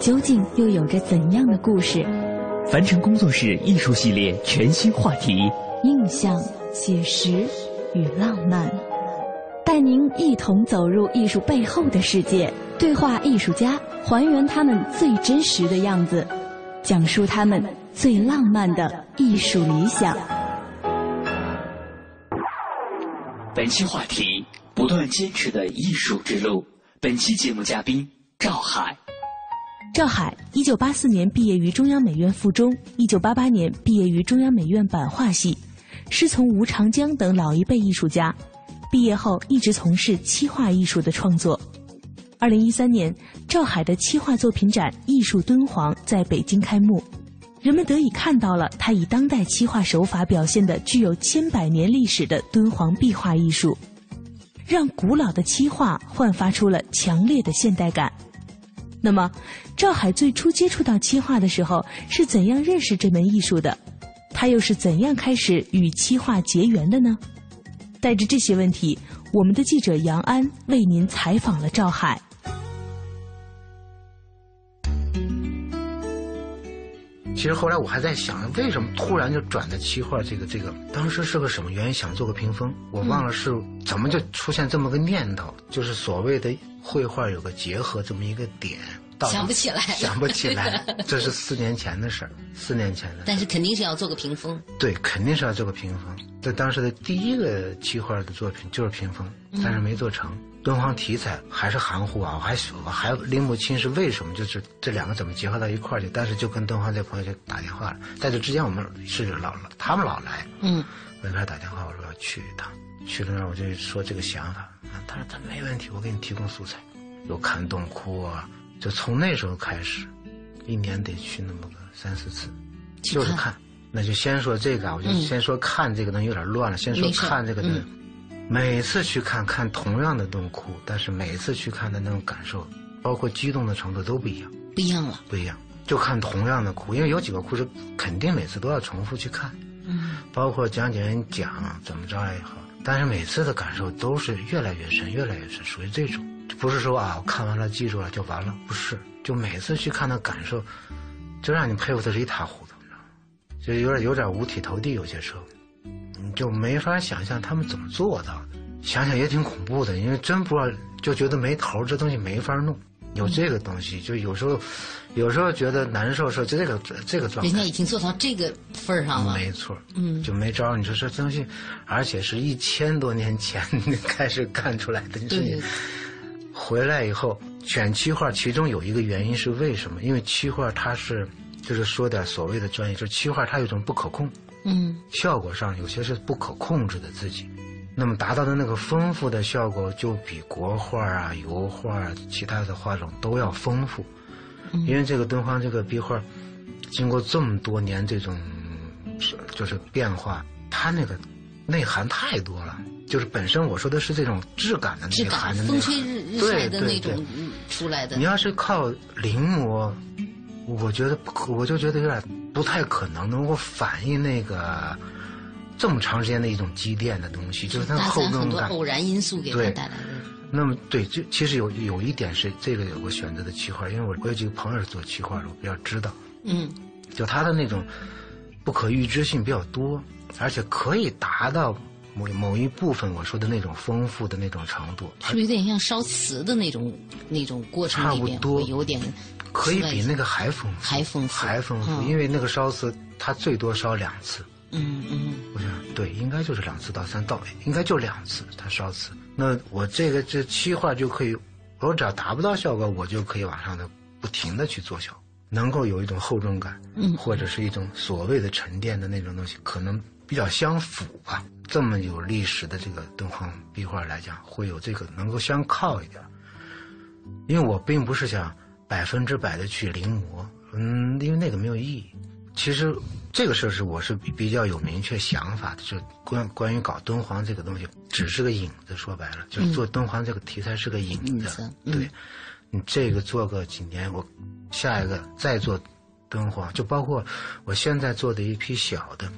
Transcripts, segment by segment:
究竟又有着怎样的故事？凡尘工作室艺术系列全新话题：印象、写实与浪漫，带您一同走入艺术背后的世界，对话艺术家，还原他们最真实的样子。讲述他们最浪漫的艺术理想。本期话题：不断坚持的艺术之路。本期节目嘉宾：赵海。赵海，一九八四年毕业于中央美院附中，一九八八年毕业于中央美院版画系，师从吴长江等老一辈艺术家。毕业后一直从事漆画艺术的创作。二零一三年，赵海的漆画作品展《艺术敦煌》在北京开幕，人们得以看到了他以当代漆画手法表现的具有千百年历史的敦煌壁画艺术，让古老的漆画焕发出了强烈的现代感。那么，赵海最初接触到漆画的时候是怎样认识这门艺术的？他又是怎样开始与漆画结缘的呢？带着这些问题，我们的记者杨安为您采访了赵海。其实后来我还在想，为什么突然就转的漆画这个这个？当时是个什么原因？想做个屏风，我忘了是怎么就出现这么个念头，就是所谓的绘画有个结合这么一个点。想不起来，想不起来，这是四年前的事儿，四年前的。但是肯定是要做个屏风。对，肯定是要做个屏风。在当时的第一个漆画的作品就是屏风，但是没做成。敦煌题材还是含糊啊，我还我还拎不清是为什么，就是这两个怎么结合到一块儿去。但是就跟敦煌这朋友就打电话了，在这之前我们是老老他们老来，嗯，我就给他打电话，我说要去一趟，去了那儿我就说这个想法，他说他没问题，我给你提供素材，有看洞窟啊，就从那时候开始，一年得去那么个三四次，就是看，那就先说这个，我就先说看这个东西有点乱了，先说看这个东西。每次去看看同样的洞窟，但是每次去看的那种感受，包括激动的程度都不一样，不一样了，不一样。就看同样的窟，因为有几个窟是肯定每次都要重复去看，嗯，包括讲解人讲怎么着也好，但是每次的感受都是越来越深，越来越深，属于这种，不是说啊我看完了记住了就完了，不是，就每次去看的感受，就让你佩服的是一塌糊涂，你知道吗？就有点有点五体投地，有些时候。你就没法想象他们怎么做到的，想想也挺恐怖的，因为真不知道，就觉得没头，这东西没法弄。有这个东西，就有时候，有时候觉得难受，说这个这个状态，人家已经做到这个份儿上了，没错，嗯，就没招。你说这东西，而且是一千多年前开始干出来的，你。回来以后选漆画，其中有一个原因是为什么？因为漆画它是，就是说点所谓的专业，就是漆画它有一种不可控。嗯，效果上有些是不可控制的自己，那么达到的那个丰富的效果就比国画啊、油画啊、其他的画种都要丰富，因为这个敦煌这个壁画，经过这么多年这种是就是变化，它那个内涵太多了，就是本身我说的是这种质感的内涵的风吹日日晒的那种出来的。你要是靠临摹。我觉得，我就觉得有点不太可能能够反映那个这么长时间的一种积淀的东西，就是它厚重感。偶然因素给它带来的。那么，对，就其实有有一点是这个我选择的漆画，因为我我有几个朋友是做漆画的，我比较知道。嗯。就他的那种不可预知性比较多，而且可以达到某某一部分我说的那种丰富的那种程度，是不是有点像烧瓷的那种那种过程里面差不多有点可以比那个还丰富，还丰富，还丰富，因为那个烧瓷它最多烧两次。嗯嗯，我想对，应该就是两次到三到，应该就两次它烧瓷。那我这个这漆画就可以，我只要达不到效果，我就可以往上的不停的去做效果，能够有一种厚重感，嗯，或者是一种所谓的沉淀的那种东西，可能比较相符吧。这么有历史的这个敦煌壁画来讲，会有这个能够相靠一点。因为我并不是想百分之百的去临摹，嗯，因为那个没有意义。其实这个事儿是我是比较有明确想法的，就关关于搞敦煌这个东西，只是个影子。说白了，就是做敦煌这个题材是个影子。对，你这个做个几年，我下一个再做敦煌，就包括我现在做的一批小的，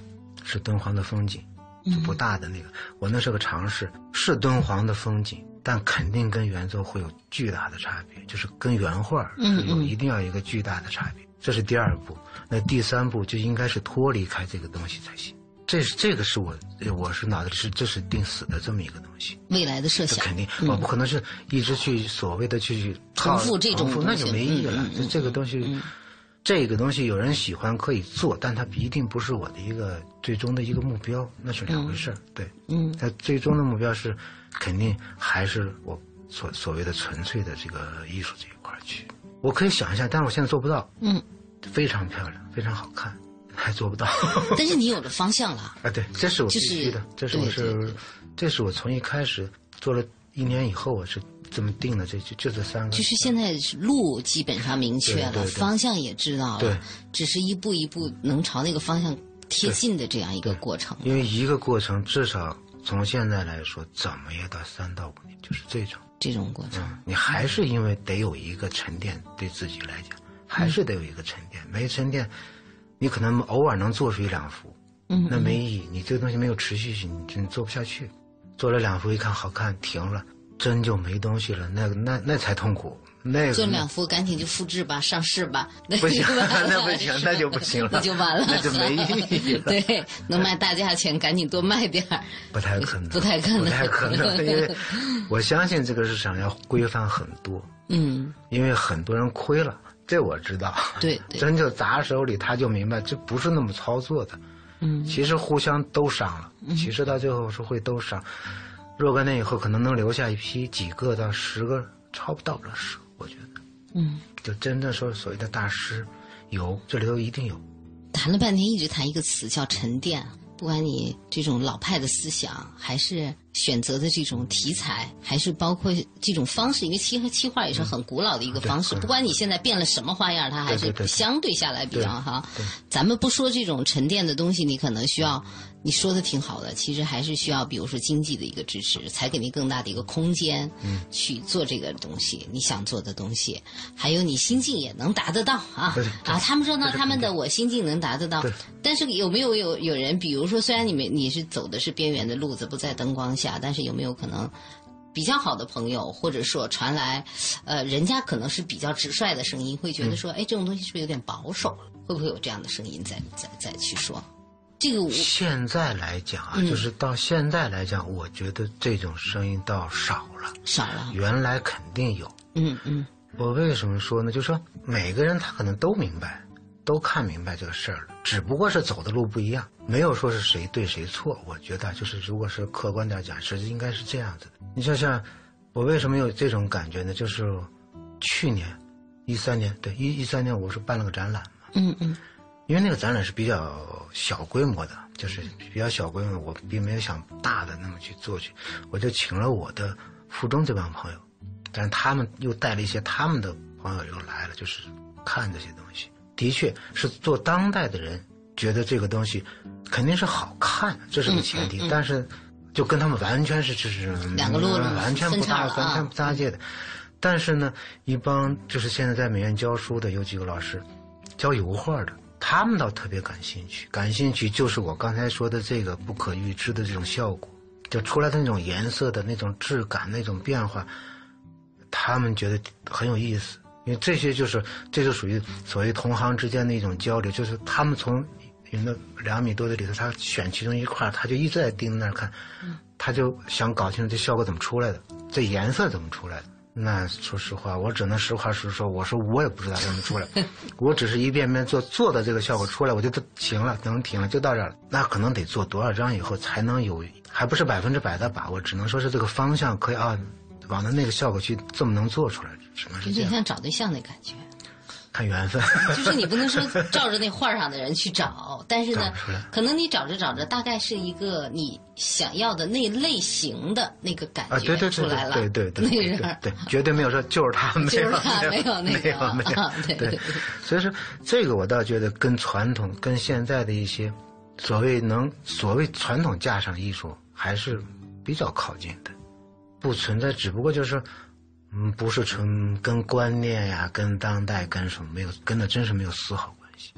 是敦煌的风景，就不大的那个。我那是个尝试，是敦煌的风景，但肯定跟原作会有巨大的差别，就是跟原画是有一定要有一个巨大的差别。这是第二步，那第三步就应该是脱离开这个东西才行。这是这个是我我是脑子里是这是定死的这么一个东西。未来的设想肯定，我不可能是一直去所谓的去重复这种，那就没意义了。这个东西，这个东西有人喜欢可以做，但它一定不是我的一个最终的一个目标，那是两回事儿。对，嗯，它最终的目标是肯定还是我所所谓的纯粹的这个艺术这一块去。我可以想一下，但是我现在做不到。嗯，非常漂亮，非常好看，还做不到。但是你有了方向了。啊，对，这是我必须的，这是我是，这是我从一开始做了一年以后，我是这么定了，这就就这三个。就是现在路基本上明确了，方向也知道了，对，只是一步一步能朝那个方向贴近的这样一个过程。因为一个过程至少从现在来说，怎么也得三到五年，就是这种。这种过程，你还是因为得有一个沉淀，对自己来讲，还是得有一个沉淀。没沉淀，你可能偶尔能做出一两幅，嗯，那没意义。你这个东西没有持续性，你真做不下去。做了两幅，一看好看，停了，真就没东西了。那那那才痛苦。那个做两幅，赶紧就复制吧，上市吧。不行，那不行，那就不行了，那就完了，那就没意义了。对，能卖大价钱，赶紧多卖点儿。不太可能，不太可能，不太可能，因为我相信这个市场要规范很多。嗯，因为很多人亏了，这我知道。对，真就砸手里，他就明白这不是那么操作的。嗯，其实互相都伤了，其实到最后是会都伤。若干年以后，可能能留下一批几个到十个，超不到了十。我觉得，嗯，就真正说所谓的大师，有这里头一定有。谈了半天，一直谈一个词叫沉淀。不管你这种老派的思想，还是选择的这种题材，还是包括这种方式，因为漆和漆画也是很古老的一个方式。不管你现在变了什么花样，它还是相对下来比较哈。咱们不说这种沉淀的东西，你可能需要。你说的挺好的，其实还是需要，比如说经济的一个支持，才给你更大的一个空间，嗯，去做这个东西，你想做的东西，还有你心境也能达得到啊啊！他们说呢，他们的我心境能达得到，但是有没有有有人，比如说，虽然你们你是走的是边缘的路子，不在灯光下，但是有没有可能比较好的朋友，或者说传来，呃，人家可能是比较直率的声音，会觉得说，哎，这种东西是不是有点保守了？会不会有这样的声音在在再去说？这个现在来讲啊，就是到现在来讲，我觉得这种声音倒少了，少了。原来肯定有，嗯嗯。我为什么说呢？就是说每个人他可能都明白，都看明白这个事儿了，只不过是走的路不一样，没有说是谁对谁错。我觉得就是，如果是客观点讲，实际应该是这样子的。你像像我为什么有这种感觉呢？就是去年一三年，对一一三年，我是办了个展览嘛，嗯嗯。因为那个展览是比较小规模的，就是比较小规模，我并没有想大的那么去做去，我就请了我的附中这帮朋友，但是他们又带了一些他们的朋友又来了，就是看这些东西，的确是做当代的人觉得这个东西肯定是好看，这是个前提，但是就跟他们完全是就是两个路完全不搭完全不搭界的，但是呢，一帮就是现在在美院教书的有几个老师，教油画的。他们倒特别感兴趣，感兴趣就是我刚才说的这个不可预知的这种效果，就出来的那种颜色的那种质感、那种变化，他们觉得很有意思。因为这些就是，这就属于所谓同行之间的一种交流，就是他们从云的两米多的里头，他选其中一块，他就一直在盯着那儿看，他就想搞清楚这效果怎么出来的，这颜色怎么出来的。那说实话，我只能实话实说，我说我也不知道怎么出来，我只是一遍遍做做的这个效果出来，我就都行了，能停了，就到这儿了。那可能得做多少张以后才能有，还不是百分之百的把握，只能说是这个方向可以啊，往的那个效果去这么能做出来，只能是有点像找对象的感觉。看缘分，就是你不能说 照着那画上的人去找，但是呢，可能你找着找着，大概是一个你想要的那类型的那个感觉出来了，对对对，那个人，对，绝对没有说就是他，没有没有那个，没有没有，对，所以说这个我倒觉得跟传统跟现在的一些所谓能所谓传统架上艺术还是比较靠近的，不存在，只不过就是。嗯，不是纯跟观念呀，跟当代跟什么没有，跟那真是没有丝毫关系。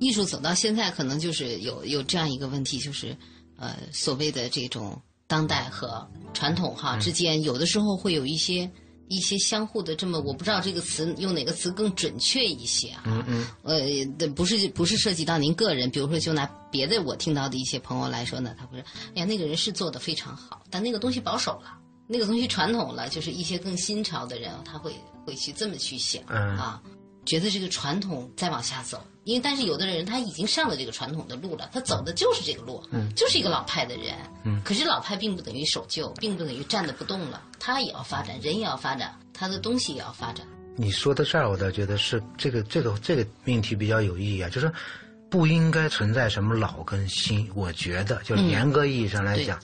艺术走到现在，可能就是有有这样一个问题，就是呃，所谓的这种当代和传统哈之间，有的时候会有一些一些相互的这么，我不知道这个词用哪个词更准确一些啊。嗯嗯。呃，不是不是涉及到您个人，比如说就拿别的我听到的一些朋友来说呢，他会说，哎呀，那个人是做的非常好，但那个东西保守了。那个东西传统了，就是一些更新潮的人，他会会去这么去想啊，觉得这个传统再往下走，因为但是有的人他已经上了这个传统的路了，他走的就是这个路，就是一个老派的人。可是老派并不等于守旧，并不等于站着不动了，他也要发展，人也要发展，他的东西也要发展。你说到这儿，我倒觉得是这个这个这个命题比较有意义啊，就是不应该存在什么老跟新，我觉得就是严格意义上来讲。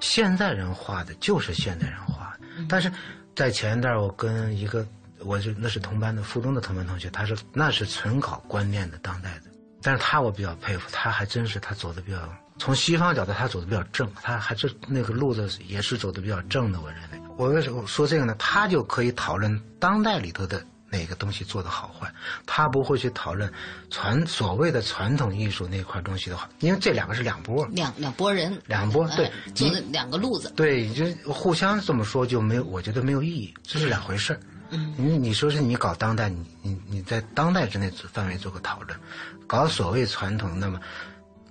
现代人画的就是现代人画的，但是在前一段我跟一个，我就那是同班的附中的同班同学，他说那是纯搞观念的当代的，但是他我比较佩服，他还真是他走的比较从西方角度他走的比较正，他还是那个路子也是走的比较正的，我认为。我为什么说这个呢？他就可以讨论当代里头的。哪个东西做的好坏，他不会去讨论传所谓的传统艺术那块东西的话，因为这两个是两波，两两拨人，两波对，就是两个路子，对，就互相这么说就没有，我觉得没有意义，这是两回事儿。嗯，你你说是你搞当代，你你你在当代之内范围做个讨论，搞所谓传统，那么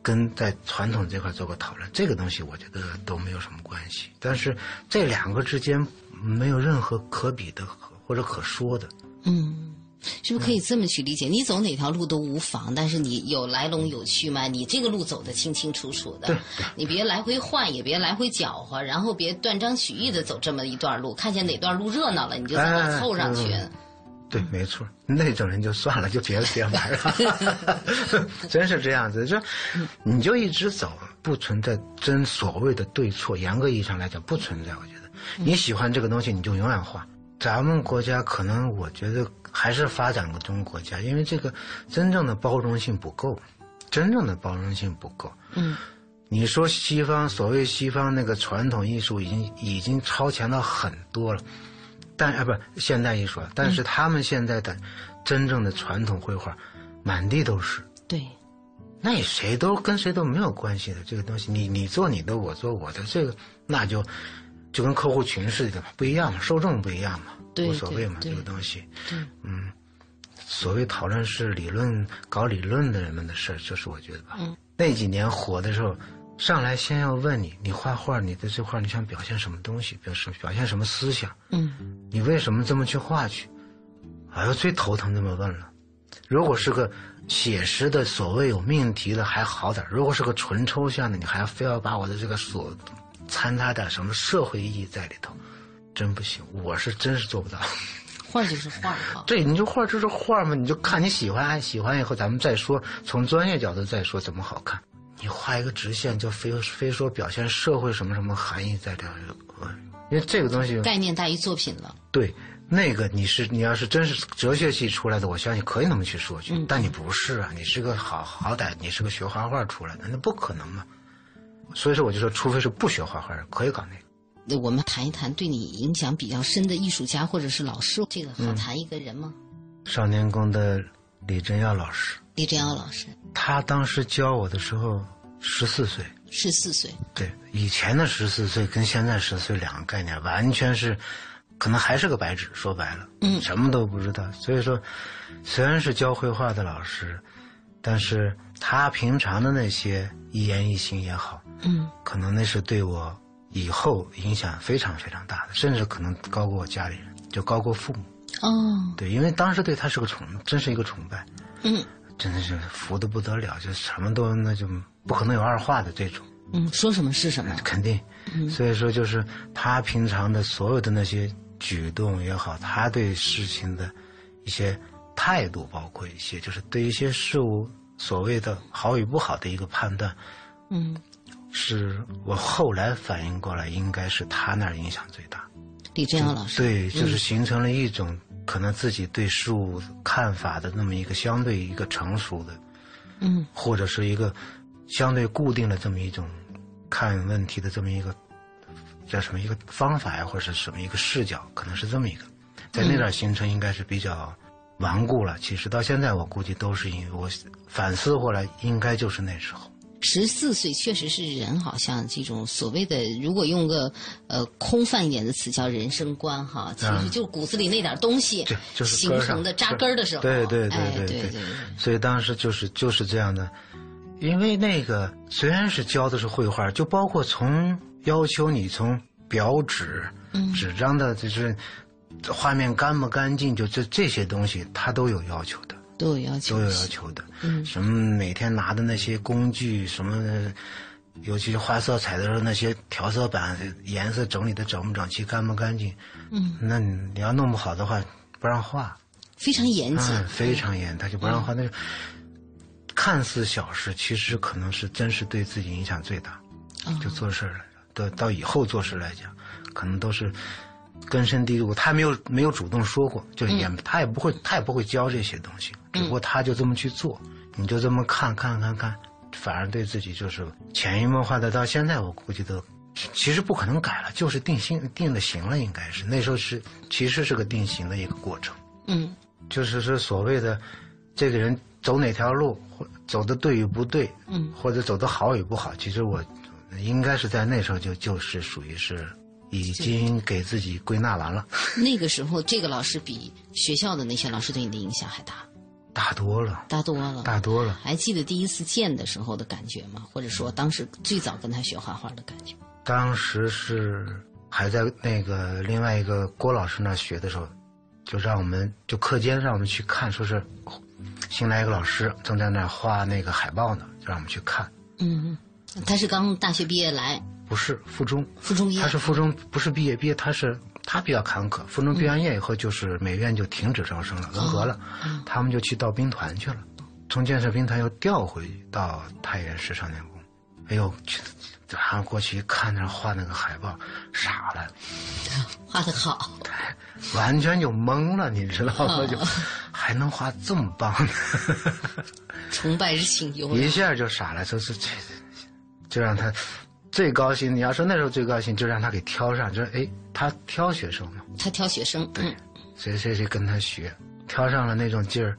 跟在传统这块做个讨论，这个东西我觉得都没有什么关系。但是这两个之间没有任何可比的或者可说的。嗯，是不是可以这么去理解？你走哪条路都无妨，但是你有来龙有去脉？你这个路走得清清楚楚的，你别来回换，也别来回搅和，然后别断章取义的走这么一段路。看见哪段路热闹了，你就在那凑上去。对，没错，那种人就算了，就别别玩了。真是这样子，就你就一直走，不存在真所谓的对错。严格意义上来讲，不存在。我觉得你喜欢这个东西，你就永远画。咱们国家可能，我觉得还是发展个中国家，因为这个真正的包容性不够，真正的包容性不够。嗯，你说西方所谓西方那个传统艺术已经已经超前了很多了，但啊不现代艺术，但是他们现在的真正的传统绘画满地都是。对，那你谁都跟谁都没有关系的这个东西，你你做你的，我做我的，这个那就。就跟客户群似的嘛，不一样嘛，受众不一样嘛，无所谓嘛，这个东西。嗯，所谓讨论是理论，搞理论的人们的事儿，就是我觉得吧。那几年火的时候，上来先要问你，你画画，你的这画你想表现什么东西，表示表现什么思想？嗯，你为什么这么去画去？哎呦，最头疼这么问了。如果是个写实的，所谓有命题的还好点如果是个纯抽象的，你还非要把我的这个所。掺杂点什么社会意义在里头，真不行，我是真是做不到。画就是画哈。对，你就画就是画嘛，你就看你喜欢，喜欢以后咱们再说，从专业角度再说怎么好看。你画一个直线，就非非说表现社会什么什么含义在里头，因为这个东西概念大于作品了。对，那个你是你要是真是哲学系出来的，我相信可以那么去说去。但你不是啊，你是个好好歹你是个学画画出来的，那不可能嘛。所以说，我就说，除非是不学画画的，可以搞那个。那我们谈一谈对你影响比较深的艺术家或者是老师，这个好谈一个人吗？少年宫的李振耀老师。李振耀老师，他当时教我的时候十四岁。十四岁。对，以前的十四岁跟现在十四岁两个概念，完全是，可能还是个白纸。说白了，嗯，什么都不知道。所以说，虽然是教绘画的老师。但是他平常的那些一言一行也好，嗯，可能那是对我以后影响非常非常大的，甚至可能高过我家里人，就高过父母。哦，对，因为当时对他是个崇，真是一个崇拜，嗯。真的是服的不得了，就什么都那就不可能有二话的这种，嗯，说什么是什么。肯定。嗯。所以说，就是他平常的所有的那些举动也好，他对事情的一些态度，包括一些就是对一些事物所谓的好与不好的一个判断，嗯，是我后来反应过来，应该是他那儿影响最大。李正阳老师。对，就是形成了一种可能自己对事物看法的那么一个相对一个成熟的，嗯或者是一个相对固定的这么一种看问题的这么一个叫什么一个方法呀，或者是什么一个视角，可能是这么一个，在那点形成应该是比较顽固了。其实到现在我估计都是因为我反思过来，应该就是那时候。十四岁确实是人，好像这种所谓的，如果用个呃空泛一点的词叫人生观哈，其实就是骨子里那点东西形成的扎根的时候，对对对哎对对对，所以当时就是就是这样的，因为那个虽然是教的是绘画，就包括从要求你从表纸、嗯纸张的，就是画面干不干净，就这这些东西，他都有要求的，都有要求都有要求的。嗯什么每天拿的那些工具，什么，尤其是画色彩的时候，那些调色板颜色整理的整不整齐、干不干净，嗯，那你你要弄不好的话，不让画。非常严谨，嗯，非常严，他就不让画。那个看似小事，其实可能是真是对自己影响最大。哦就做事儿来，到到以后做事来讲，可能都是根深蒂固。他没有没有主动说过，就也、他也不会他也不会教这些东西，只不过他就这么去做，你就这么看看看看，反而对自己就是潜移默化的。到现在我估计都。其实不可能改了，就是定性定了型了，应该是那时候是其实是个定型的一个过程。嗯就是说所谓的这个人走哪条路，或走的对与不对，嗯或者走的好与不好，其实我应该是在那时候就就是属于是已经给自己归纳完了，那个时候这个老师比学校的那些老师对你的影响还大，大多了，大多了。大多了。还记得第一次见的时候的感觉吗？或者说当时最早跟他学画画的感觉？当时是还在那个另外一个郭老师那儿学的时候，就让我们就课间让我们去看，说是新来一个老师正在那儿画那个海报呢，就让我们去看。嗯，他是刚大学毕业来不是附中，附中一他是附中，不是毕业，毕业他是他比较坎坷。附中毕完业以后，就是美院就停止招生了，文革了，他们就去到兵团去了，从建设兵团又调回到太原市少年宫。哎呦，去，然后过去一看那画那个海报，傻了，画的好，完全就懵了，你知道吗？哦就 还能画这么棒的，崇拜之情油然。一下就傻了，就是这，就让他最高兴。你要说那时候最高兴，就让他给挑上，就是哎，他挑学生嘛，他挑学生，对，谁谁谁跟他学，挑上了那种劲儿，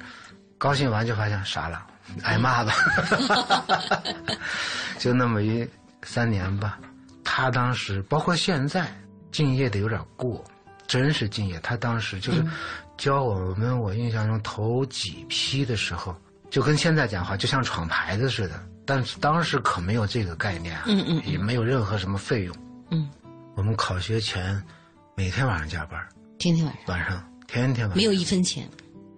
高兴完就发现傻了，挨骂吧，就那么一三年吧。他当时包括现在敬业的有点过，真是敬业。他当时就是教我们，我印象中头几批的时候，就跟现在讲话就像闯牌子似的，但是当时可没有这个概念啊，嗯嗯也没有任何什么费用。嗯，我们考学前每天晚上加班，天天晚上。晚上天天晚上。没有一分钱，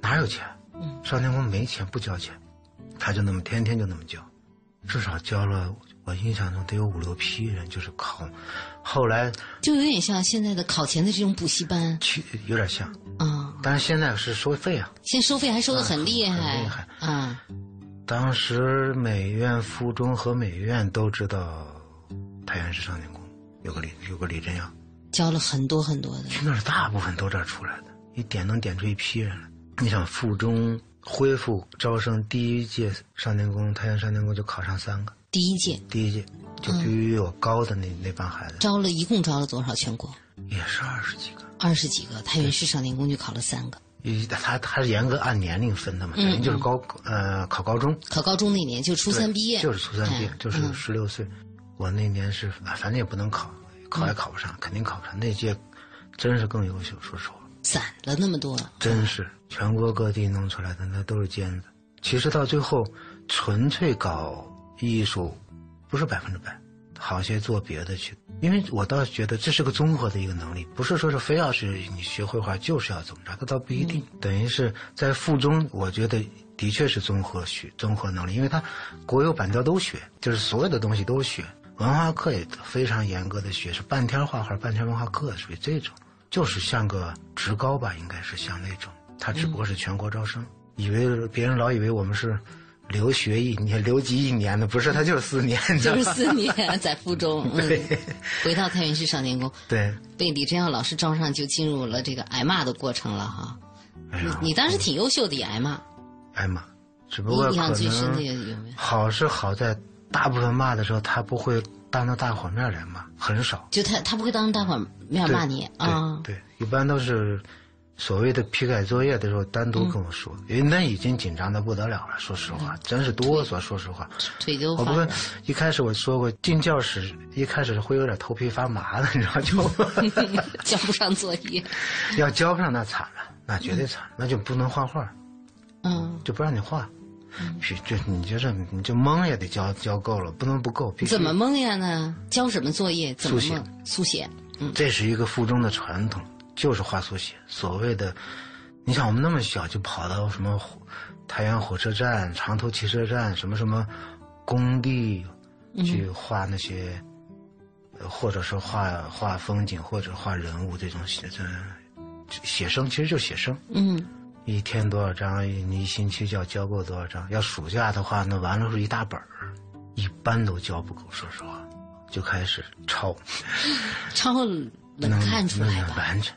哪有钱？嗯。少年宫没钱，不交钱，他就那么天天就那么交，至少交了我印象中得有五六批人，就是考，后来就有点像现在的考前的这种补习班。去有点像，啊。但是现在是收费啊。现在收费还收的很厉害，很厉害。啊！当时美院附中和美院都知道太原市少年宫有个李有个李振阳，教了很多很多的，去那儿大部分都这儿出来的，一点能点出一批人来。你想附中恢复招生第一届少年宫太原少年宫就考上三个，第一届第一届就比我高的那、那帮孩子招了一共招了多少？全国也是二十几个。二十几个，太原市少年宫就考了三个。一他他是严格按年龄分的嘛，等于就是高呃考高中，考高中那年就初三毕业，就是初三毕业哎，就是嗯十六岁。我那年是啊反正也不能考，考也考不上，肯定考不上。那届真是更优秀，说实话，攒了那么多，真是全国各地弄出来的那都是尖子。其实到最后纯粹搞艺术，不是百分之百，好些做别的去。因为我倒觉得这是个综合的一个能力，不是说是非要是你学绘画就是要怎么着，它倒不一定。等于是在附中，我觉得的确是综合学综合能力，因为它国有板雕都学，就是所有的东西都学，文化课也非常严格的学，是半天画画半天文化课，属于这种，就是像个职高吧，应该是像那种，他只不过是全国招生，以为别人老以为我们是。留学一年，留级一年的不是他，就是四年，就是四年在附中。对，回到太原市少年宫。对，被李真耀老师招上，就进入了这个挨骂的过程了哈。你你当时挺优秀的，也挨骂。挨骂，只不过印象最深的有没有？好是好在，大部分骂的时候他不会当着大伙面来骂，很少。就他他不会当着大伙面骂你啊？对，一般都是。所谓的批改作业的时候，单独跟我说，因为那已经紧张的不得了了。说实话，真是哆嗦。说实话，腿就我不是一开始我说过，进教室一开始会有点头皮发麻的，你知道就 交不上作业。要交不上那惨了，那绝对惨，那就不能画画。嗯，就不让你画。就就你就是你就蒙也得交交够了，不能不够。怎么蒙呀呢？交什么作业？怎么写？速写。嗯，这是一个附中的传统。就是画速写，所谓的，你想我们那么小就跑到什么太原火车站、长途汽车站、什么什么工地去画那些，或者说画画风景或者画人物这种写这写生，其实就写生。嗯，一天多少张？你一星期就要交够多少张？要暑假的话，那完了是一大本儿，一般都交不够。说实话，就开始抄，抄能看出来吧？完全。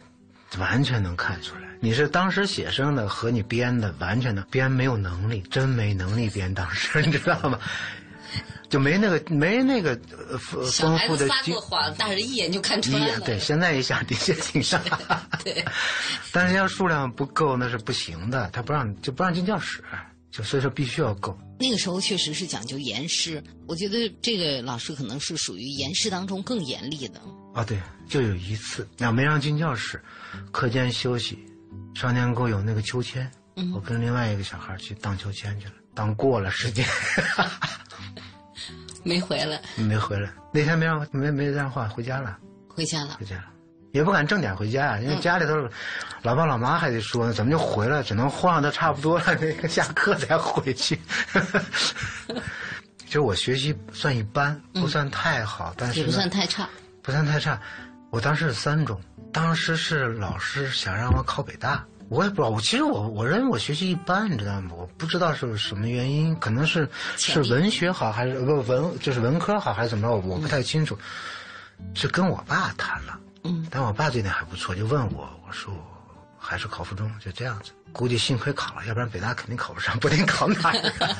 完全能看出来，你是当时写生的和你编的，完全的编没有能力，真没能力编当时，你知道吗？就没那个没那个丰富的。撒过谎，大人一眼就看出来了。对，现在一想的确挺傻。对，但是要数量不够那是不行的，他不让就不让进教室，就所以说必须要够。那个时候确实是讲究严师，我觉得这个老师可能是属于严师当中更严厉的。啊，对，就有一次，那没让进教室，课间休息，少年宫有那个秋千，我跟另外一个小孩去荡秋千去了，荡过了时间，没回来，没回来，那天没让没没让画，回家了，回家了，回家了，也不敢正点回家，因为家里头老爸老妈还得说呢，怎么就回来，只能晃的差不多了，那个下课才回去。其实我学习算一般，不算太好，但是也不算太差。不算太差，我当时是三中，当时是老师想让我考北大，我也不知道，我其实我我认为我学习一般，你知道吗？我不知道是什么原因，可能是是文学好还是不文就是文科好还是怎么着，我不太清楚。是跟我爸谈了，嗯，但我爸这点还不错，就问我，我说还是考附中，就这样子。估计幸亏考了，要不然北大肯定考不上，不定考哪。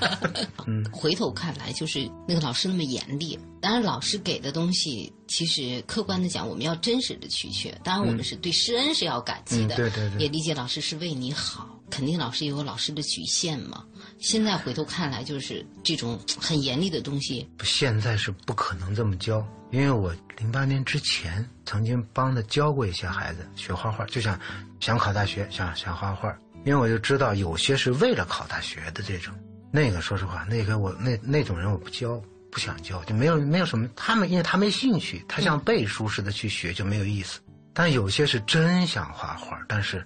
嗯，回头看来，就是那个老师那么严厉。当然，老师给的东西，其实客观的讲，我们要真实的去学。当然，我们是对师恩是要感激的，对对对，也理解老师是为你好。肯定老师也有老师的局限嘛。现在回头看来，就是这种很严厉的东西。现在是不可能这么教，因为我零八年之前曾经帮他教过一些孩子学画画，就想想考大学，想想画画。因为我就知道有些是为了考大学的这种，那个说实话，那个我那那种人我不教，不想教，就没有没有什么。他们因为他没兴趣，他像背书似的去学就没有意思。但有些是真想画画，但是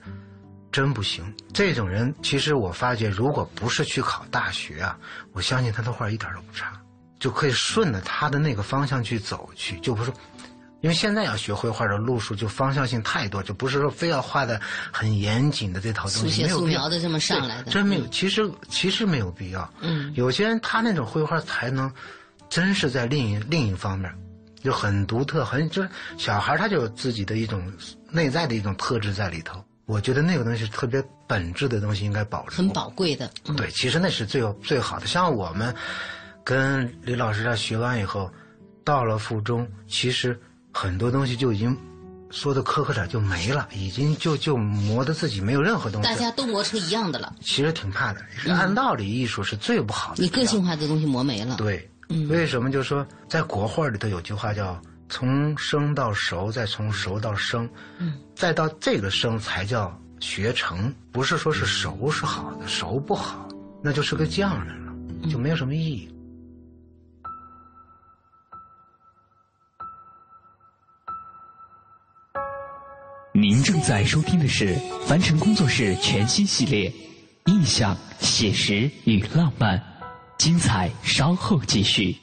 真不行。这种人其实我发觉，如果不是去考大学啊，我相信他的画一点都不差，就可以顺着他的那个方向去走去，就不是。因为现在要学绘画的路数就方向性太多，就不是说非要画的很严谨的这套东西，速写素描的这么上来的，真没有。其实其实没有必要。嗯，有些人他那种绘画才能，真是在另一另一方面，就很独特，很就是小孩他就有自己的一种内在的一种特质在里头。我觉得那个东西特别本质的东西应该保留，很宝贵的。对，其实那是最最好的。像我们跟李老师这学完以后，到了附中，其实。很多东西就已经说的苛刻点就没了，已经就就磨的自己没有任何东西。大家都磨成一样的了。其实挺怕的，按道理艺术是最不好的。你个性化的东西磨没了。对，为什么？就说在国画里头有句话叫“从生到熟，再从熟到生”，嗯，再到这个生才叫学成，不是说是熟是好的，熟不好，那就是个匠人了。就没有什么意义。您正在收听的是凡尘工作室全新系列《印象、写实与浪漫》，精彩稍后继续。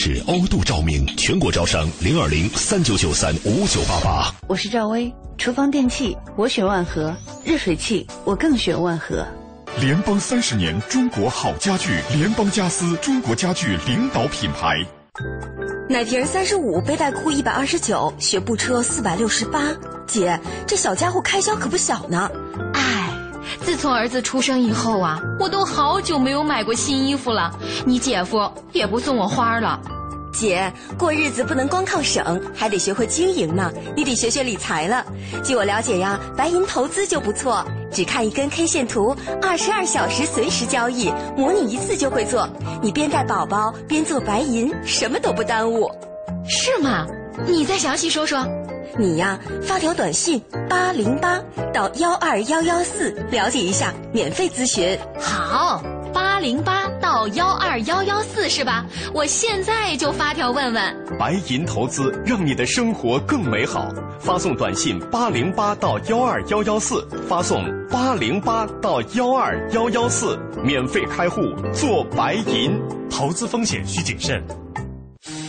是欧度照明，全国招商零二零三九九三五九八八。我是赵薇，厨房电器我选万和，热水器我更选万和。联邦三十年，中国好家具，联邦家私，中国家具领导品牌。奶瓶三十五，背带裤一百二十九，学步车四百六十八。姐，这小家伙开销可不小呢。哎，自从儿子出生以后啊，我都好久没有买过新衣服了。你姐夫也不送我花了。姐，过日子不能光靠省，还得学会经营呢。你得学学理财了。据我了解呀，白银投资就不错，只看一根 K 线图，二十二小时随时交易，模拟一次就会做。你边带宝宝边做白银，什么都不耽误。是吗？你再详细说说。你呀，发条短信八零八到幺二幺幺四了解一下，免费咨询。好，八零八到幺二幺幺四是吧？我现在就发条问问。白银投资让你的生活更美好，发送短信八零八到幺二幺幺四，发送八零八到幺二幺幺四，免费开户做白银，投资风险需谨慎。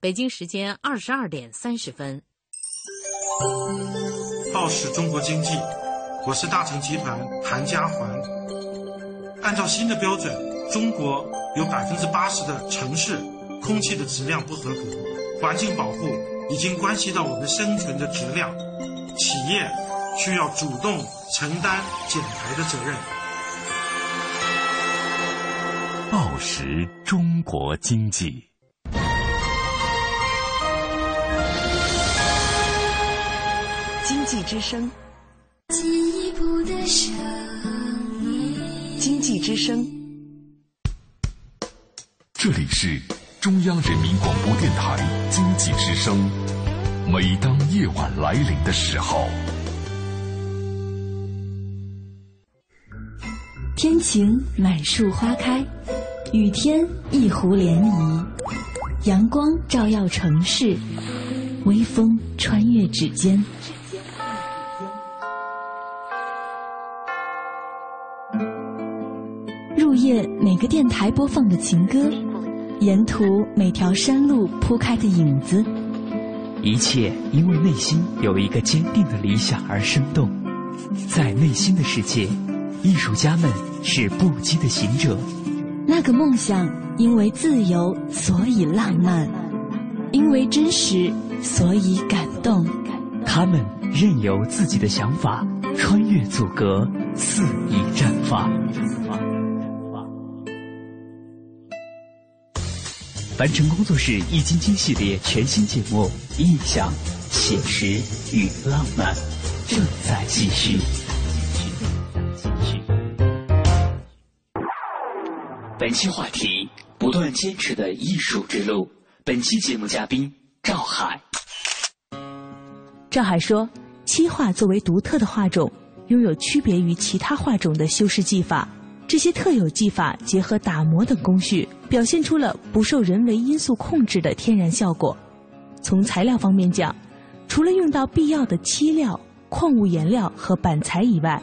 北京时间二十二点三十分。报时中国经济，我是大成集团韩家环。按照新的标准，中国有百分之八十的城市空气的质量不合格，环境保护已经关系到我们生存的质量，企业需要主动承担减排的责任。报时中国经济。经济之声，进一步的声音。经济之声，这里是中央人民广播电台经济之声。每当夜晚来临的时候，天晴满树花开，雨天一湖涟漪，阳光照耀城市，微风穿越指尖。夜每个电台播放的情歌，沿途每条山路铺开的影子，一切因为内心有一个坚定的理想而生动。在内心的世界，艺术家们是不羁的行者。那个梦想因为自由，所以浪漫；因为真实，所以感动。他们任由自己的想法穿越阻隔，肆意绽放。凡尘工作室《易筋经》系列全新节目《印象、写实与浪漫》正在继续。本期话题：不断坚持的艺术之路。本期节目嘉宾赵海。赵海说：“漆画作为独特的画种，拥有区别于其他画种的修饰技法。这些特有技法结合打磨等工序，表现出了不受人为因素控制的天然效果。从材料方面讲，除了用到必要的漆料、矿物颜料和板材以外，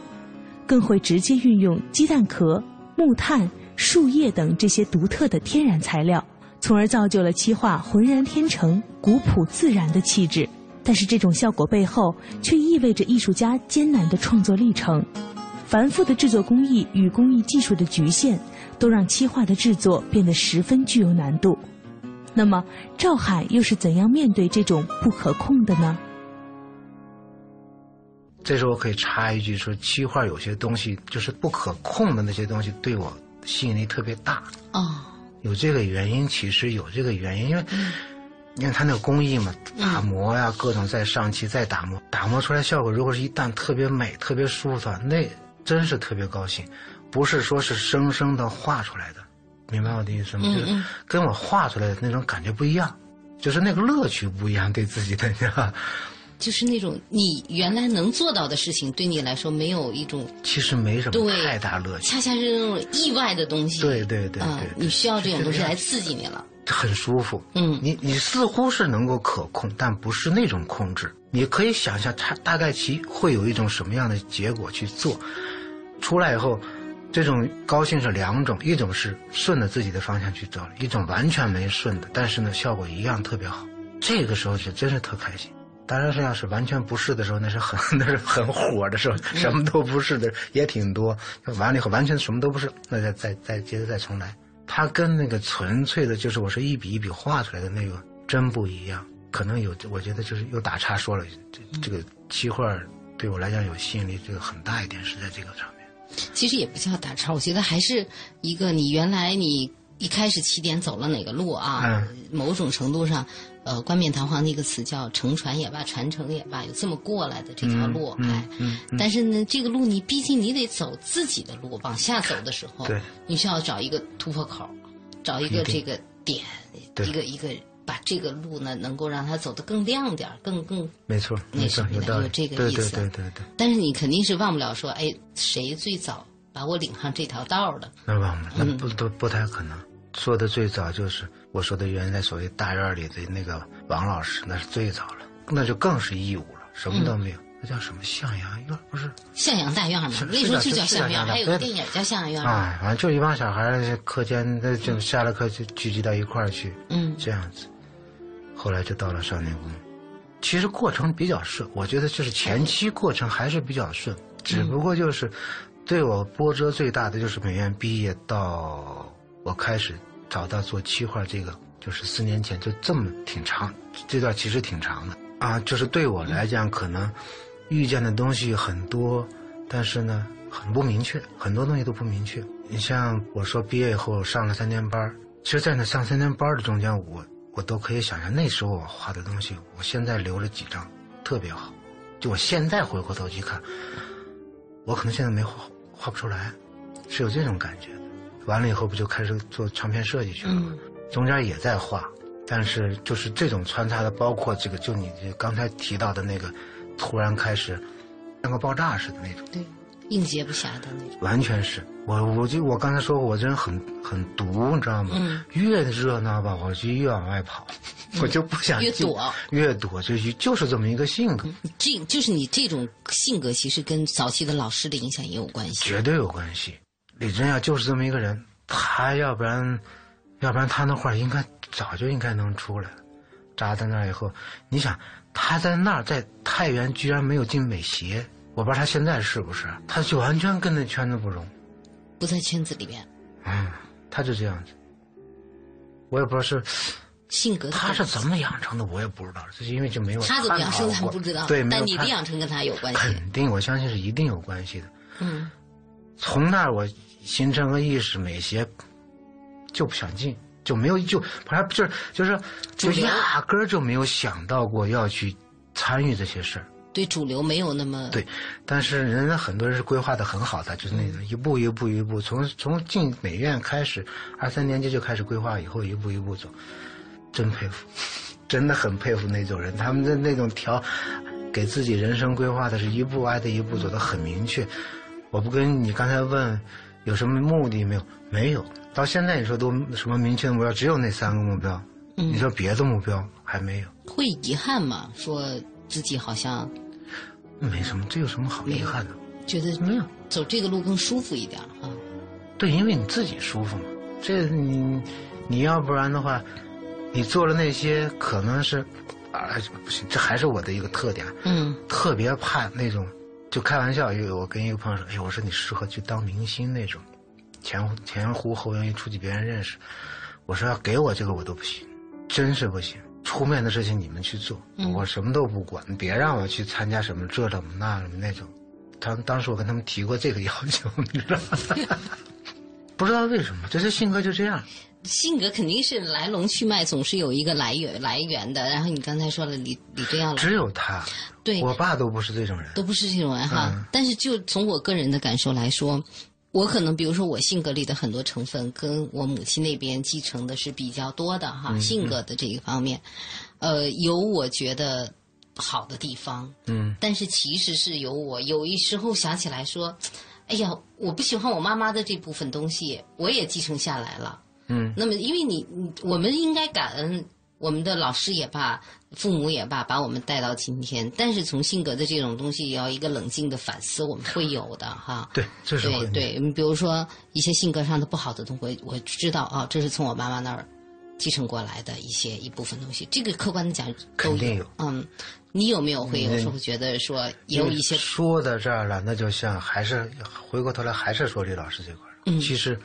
更会直接运用鸡蛋壳、木炭、树叶等这些独特的天然材料，从而造就了漆画浑然天成、古朴自然的气质。但是这种效果背后，却意味着艺术家艰难的创作历程。繁复的制作工艺与工艺技术的局限，都让漆画的制作变得十分具有难度。那么，赵海又是怎样面对这种不可控的呢？这时候我可以插一句说，漆画有些东西就是不可控的那些东西，对我吸引力特别大。哦，有这个原因，其实有这个原因，因为你看它那个工艺嘛，打磨呀，各种再上漆再打磨，打磨出来效果，如果是一旦特别美、特别舒服，那真是特别高兴。不是说是生生的画出来的，明白我的意思吗？就是跟我画出来的那种感觉不一样，就是那个乐趣不一样，对自己的。就是那种你原来能做到的事情，对你来说没有一种，其实没什么太大乐趣，恰恰是那种意外的东西。对对对对，你需要这种东西来刺激你了，很舒服。嗯，你你似乎是能够可控，但不是那种控制。你可以想象它大概其会有一种什么样的结果去做，出来以后，这种高兴是两种，一种是顺着自己的方向去走，一种完全没顺的，但是呢效果一样特别好。这个时候是真是特开心。当然是要是完全不是的时候，那是很 那是很火的时候，什么都不是的也挺多。完了以后完全什么都不是，那再再再接着再重来。它跟那个纯粹的，就是我说一笔一笔画出来的那个真不一样。可能有，我觉得就是又打岔说了，这这个漆画对我来讲有吸引力，这个很大一点是在这个上面。其实也不叫打岔，我觉得还是一个你原来你一开始起点走了哪个路啊？嗯，某种程度上。呃，冠冕堂皇的一个词叫乘船也罢，传承也罢，有这么过来的这条路，哎，但是呢，这个路你毕竟你得走自己的路，往下走的时候，对，你需要找一个突破口，找一个这个点，一个一个把这个路呢能够让它走得更亮点，更更没错，那什么的有这个意思，对对对对。但是你肯定是忘不了说，哎，谁最早把我领上这条道的？那忘不了，那不都不太可能。说的最早就是我说的原来所谓大院里的那个王老师，那是最早了，那就更是义务了，什么都没有，那叫什么向阳院？不是向阳大院吗？那时候就叫向阳院，还有个电影叫向阳院。哎，反正就一帮小孩课间那就下了课就聚集到一块儿去，嗯，这样子。后来就到了少年宫，其实过程比较顺，我觉得就是前期过程还是比较顺，只不过就是对我波折最大的就是美院毕业到。我开始找到做漆画这个，就是四年前，就这么挺长，这段其实挺长的啊。就是对我来讲，可能遇见的东西很多，但是呢，很不明确，很多东西都不明确。你像我说毕业以后上了三年班，其实，在那上三年班的中间，我我都可以想象那时候我画的东西，我现在留了几张特别好。就我现在回过头去看，我可能现在没画画不出来，是有这种感觉。完了以后不就开始做唱片设计去了吗？中间也在画，但是就是这种穿插的，包括这个，就你刚才提到的那个，突然开始像个爆炸似的那种，对，应接不暇的那种。完全是我，我就我刚才说过，我这人很很毒，你知道吗？嗯。越热闹吧，我就越往外跑，我就不想越躲越躲，就就是这么一个性格。这就是你这种性格，其实跟早期的老师的影响也有关系。绝对有关系。李真耀就是这么一个人，他要不然，要不然他那画应该早就应该能出来了。扎在那儿以后，你想他在那儿在太原居然没有进美协，我不知道他现在是不是，他就完全跟那圈子不融，不在圈子里面。嗯，他就这样子。我也不知道是性格，他是怎么养成的，我也不知道，就是因为就没有他怎么养生咱不知道，对，但你的养成跟他有关系，肯定，我相信是一定有关系的。嗯，从那儿我形成个意识，美协就不想进。就没有就，反正就是就是就压根儿就没有想到过要去参与这些事儿。对主流没有那么对，但是人家很多人是规划的很好的，就是那种一步一步一步，从从进美院开始，二三年级就开始规划，以后一步一步走，真佩服，真的很佩服那种人，他们的那种调，给自己人生规划的是一步挨着一步走的很明确。我不跟你刚才问有什么目的没有？没有。到现在你说都什么明确的目标，只有那三个目标。嗯，你说别的目标还没有？会遗憾吗？说自己好像没什么，这有什么好遗憾的？觉得没有走这个路更舒服一点啊。对，因为你自己舒服嘛。这你你要不然的话，你做了那些可能是啊不行，这还是我的一个特点。嗯，特别怕那种，就开玩笑，有我跟一个朋友说，哎，我说你适合去当明星那种。前前呼后拥一出去，别人认识。我说要给我这个我都不行，真是不行。出面的事情你们去做，我什么都不管。别让我去参加什么这什么那什么那种。他当时我跟他们提过这个要求，你知道吗？不知道为什么，这是性格就这样。性格肯定是来龙去脉，总是有一个来源来源的。然后你刚才说了，李李这样，只有他，对。我爸都不是这种人，都不是这种人哈。但是就从我个人的感受来说。我可能，比如说，我性格里的很多成分，跟我母亲那边继承的是比较多的哈，性格的这一方面，呃，有我觉得好的地方，嗯，但是其实是有我有一时候想起来说，哎呀，我不喜欢我妈妈的这部分东西，我也继承下来了，嗯，那么因为你，我们应该感恩。我们的老师也罢，父母也罢，把我们带到今天。但是从性格的这种东西，要一个冷静的反思，我们会有的哈。对，这是对对。你比如说一些性格上的不好的东西，我知道啊，这是从我妈妈那儿继承过来的一些一部分东西。这个客观的讲，肯定有。嗯，你有没有会有时候觉得说也有一些说到这儿了，那就像还是回过头来还是说李老师这块儿。嗯，其实。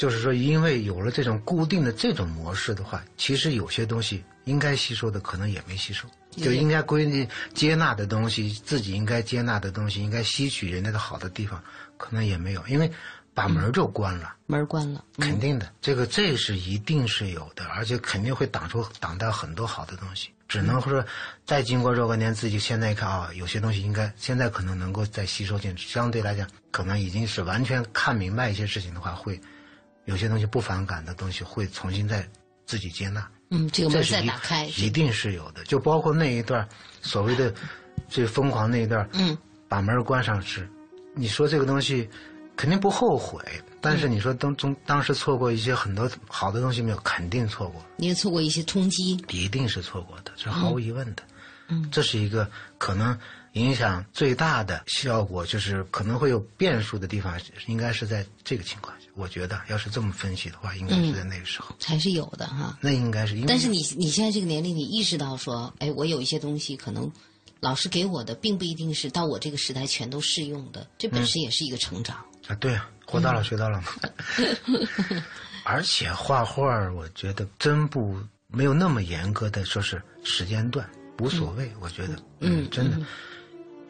就是说，因为有了这种固定的这种模式的话，其实有些东西应该吸收的可能也没吸收，就应该归接纳的东西，自己应该接纳的东西，应该吸取人家的好的地方，可能也没有，因为把门就关了，门关了，肯定的，这个这是一定是有的，而且肯定会挡出挡掉很多好的东西，只能说再经过若干年，自己现在一看啊，有些东西应该现在可能能够再吸收进去，相对来讲，可能已经是完全看明白一些事情的话，会。有些东西不反感的东西会重新再自己接纳，嗯，这个门再打开，一定是有的。就包括那一段所谓的最疯狂那一段，嗯，把门关上是，你说这个东西肯定不后悔，但是你说当中当时错过一些很多好的东西没有，肯定错过，你也错过一些冲击，一定是错过的，这毫无疑问的，嗯，这是一个可能影响最大的效果，就是可能会有变数的地方，应该是在这个情况下。我觉得，要是这么分析的话，应该是在那个时候还是有的哈。那应该是，但是你你现在这个年龄，你意识到说，哎，我有一些东西可能老师给我的，并不一定是到我这个时代全都适用的，这本身也是一个成长啊。对啊，活到老学到老嘛。而且画画，我觉得真不没有那么严格的说是时间段，无所谓。我觉得，嗯，真的，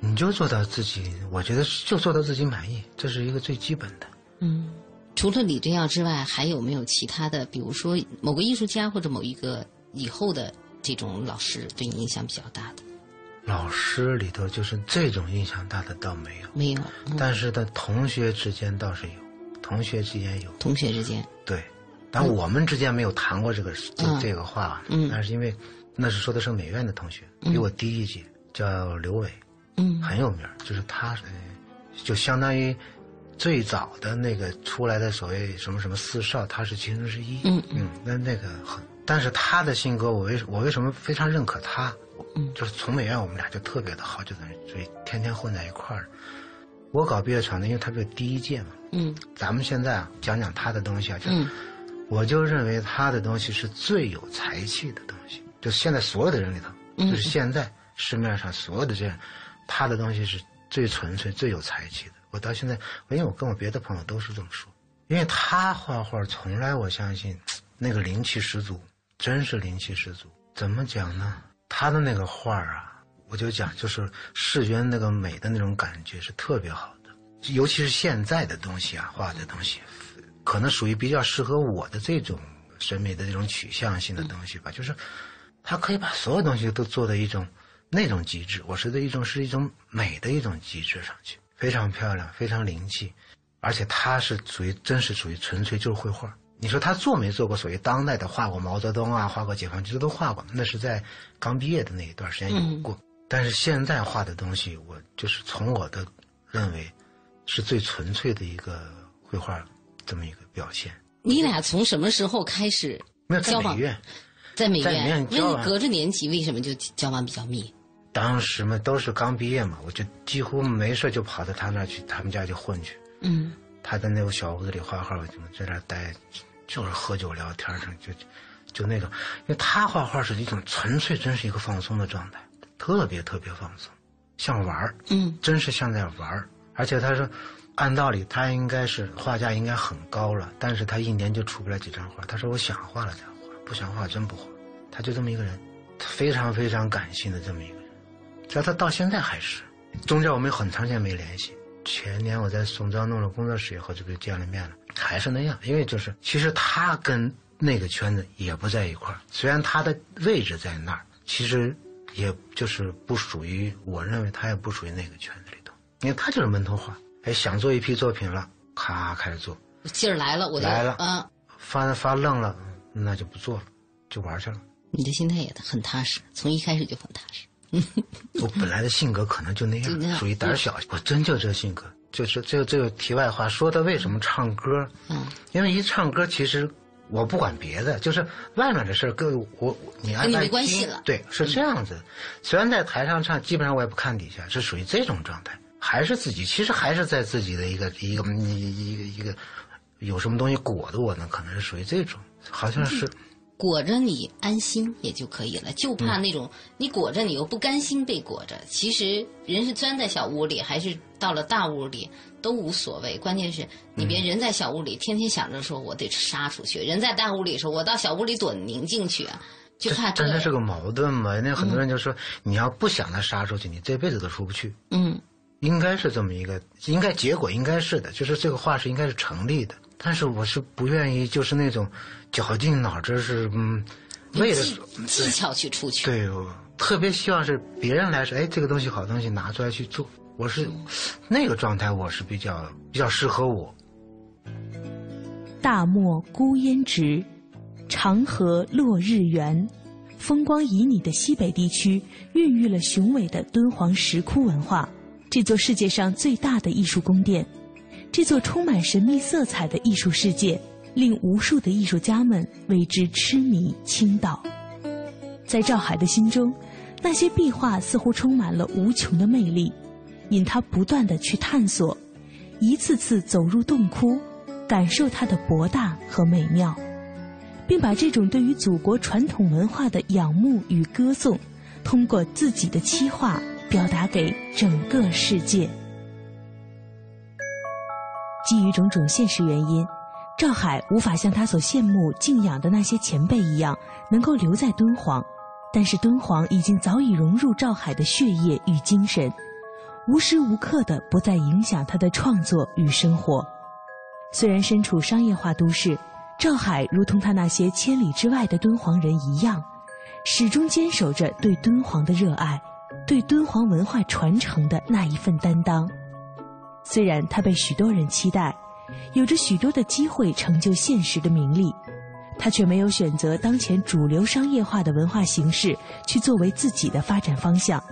你就做到自己，我觉得就做到自己满意，这是一个最基本的。嗯，除了李这样之外，还有没有其他的？比如说某个艺术家或者某一个以后的这种老师对你影响比较大的？老师里头就是这种印象大的倒没有，没有。但是的同学之间倒是有，同学之间有，同学之间对。但我们之间没有谈过这个这这个话，嗯，那是因为那是说的是美院的同学，比我低一级，叫刘伟，嗯，很有名，就是他，就相当于。最早的那个出来的所谓什么什么四少，他是其中之一。嗯嗯，那那个很，但是他的性格，我为我为什么非常认可他？嗯，就是从美院我们俩就特别的好，就等于所以天天混在一块儿。我搞毕业传的，因为他是第一届嘛。嗯。咱们现在啊，讲讲他的东西啊，就，嗯，我就认为他的东西是最有才气的东西。就现在所有的人里头，嗯就是现在市面上所有的这样，他的东西是最纯粹、最有才气的。我到现在，因为我跟我别的朋友都是这么说，因为他画画从来我相信那个灵气十足，真是灵气十足。怎么讲呢？他的那个画啊，我就讲就是视觉那个美的那种感觉是特别好的，尤其是现在的东西啊，画的东西，可能属于比较适合我的这种审美的这种取向性的东西吧，就是。他可以把所有东西都做到一种那种极致，我说的一种是一种美的一种极致上去，非常漂亮，非常灵气，而且它是属于真实属于纯粹就是绘画。你说他做没做过所谓当代的画过毛泽东啊，画过解放军，这都画过，那是在刚毕业的那一段时间有过。但是现在画的东西，我就是从我的认为是最纯粹的一个绘画这么一个表现。你俩从什么时候开始没有在交往美院？在美院交往那你隔着年级，为什么就交往比较密？当时嘛，都是刚毕业嘛，我就几乎没事就跑到他那儿去，他们家去混去。嗯，他在那个小屋子里画画，我就在那儿待，就是喝酒聊天儿，就就那种。因为他画画是一种纯粹，真是一个放松的状态，特别特别放松，像玩儿。嗯，真是像在玩儿。而且他说，按道理他应该是画价应该很高了，但是他一年就出不来几张画。他说我想画了才画，不想画真不画。他就这么一个人，非常非常感性的这么一个人，在他到现在还是。中间我们很长时间没联系，前年我在宋庄弄了工作室以后，就见了面了，还是那样。因为就是，其实他跟那个圈子也不在一块儿，虽然他的位置在那儿，其实也就是不属于，我认为他也不属于那个圈子里头，因为他就是门头画。哎，想做一批作品了，咔开始做，劲儿来了，我就来了，嗯，发发愣了，那就不做了，就玩去了。你的心态也很踏实，从一开始就很踏实。我本来的性格可能就那样，属于胆小。我真就这性格，就是这这个题外话，说他为什么唱歌？嗯，因为一唱歌，其实我不管别的，就是外面的事儿跟我你按跟你没关系了。对，是这样子。虽然在台上唱，基本上我也不看底下，是属于这种状态，还是自己，其实还是在自己的一个一个一一个一个有什么东西裹着我呢？可能是属于这种，好像是。裹着你安心也就可以了，就怕那种、嗯、你裹着你又不甘心被裹着。其实人是钻在小屋里，还是到了大屋里都无所谓。关键是你别人在小屋里天天想着说我得杀出去，人在大屋里说我到小屋里躲宁静去啊，就怕这。真的是个矛盾嘛？那很多人就说、嗯、你要不想他杀出去，你这辈子都出不去。嗯，应该是这么一个，应该结果应该是的，就是这个话是应该是成立的。但是我是不愿意，就是那种绞尽脑汁是嗯，为了技巧去出去。对，我特别希望是别人来说，哎，这个东西好东西拿出来去做。我是那个状态，我是比较比较适合我。大漠孤烟直，长河落日圆，风光旖旎的西北地区孕育了雄伟的敦煌石窟文化，这座世界上最大的艺术宫殿。这座充满神秘色彩的艺术世界，令无数的艺术家们为之痴迷倾倒。在赵海的心中，那些壁画似乎充满了无穷的魅力，引他不断的去探索，一次次走入洞窟，感受它的博大和美妙，并把这种对于祖国传统文化的仰慕与歌颂，通过自己的漆画表达给整个世界。基于种种现实原因，赵海无法像他所羡慕、敬仰的那些前辈一样，能够留在敦煌。但是敦煌已经早已融入赵海的血液与精神，无时无刻的不再影响他的创作与生活。虽然身处商业化都市，赵海如同他那些千里之外的敦煌人一样，始终坚守着对敦煌的热爱，对敦煌文化传承的那一份担当。虽然他被许多人期待，有着许多的机会成就现实的名利，他却没有选择当前主流商业化的文化形式去作为自己的发展方向，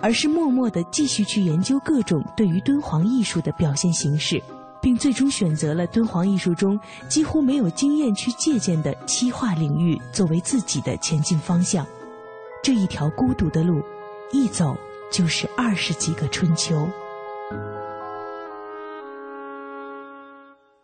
而是默默地继续去研究各种对于敦煌艺术的表现形式，并最终选择了敦煌艺术中几乎没有经验去借鉴的漆画领域作为自己的前进方向。这一条孤独的路，一走就是二十几个春秋。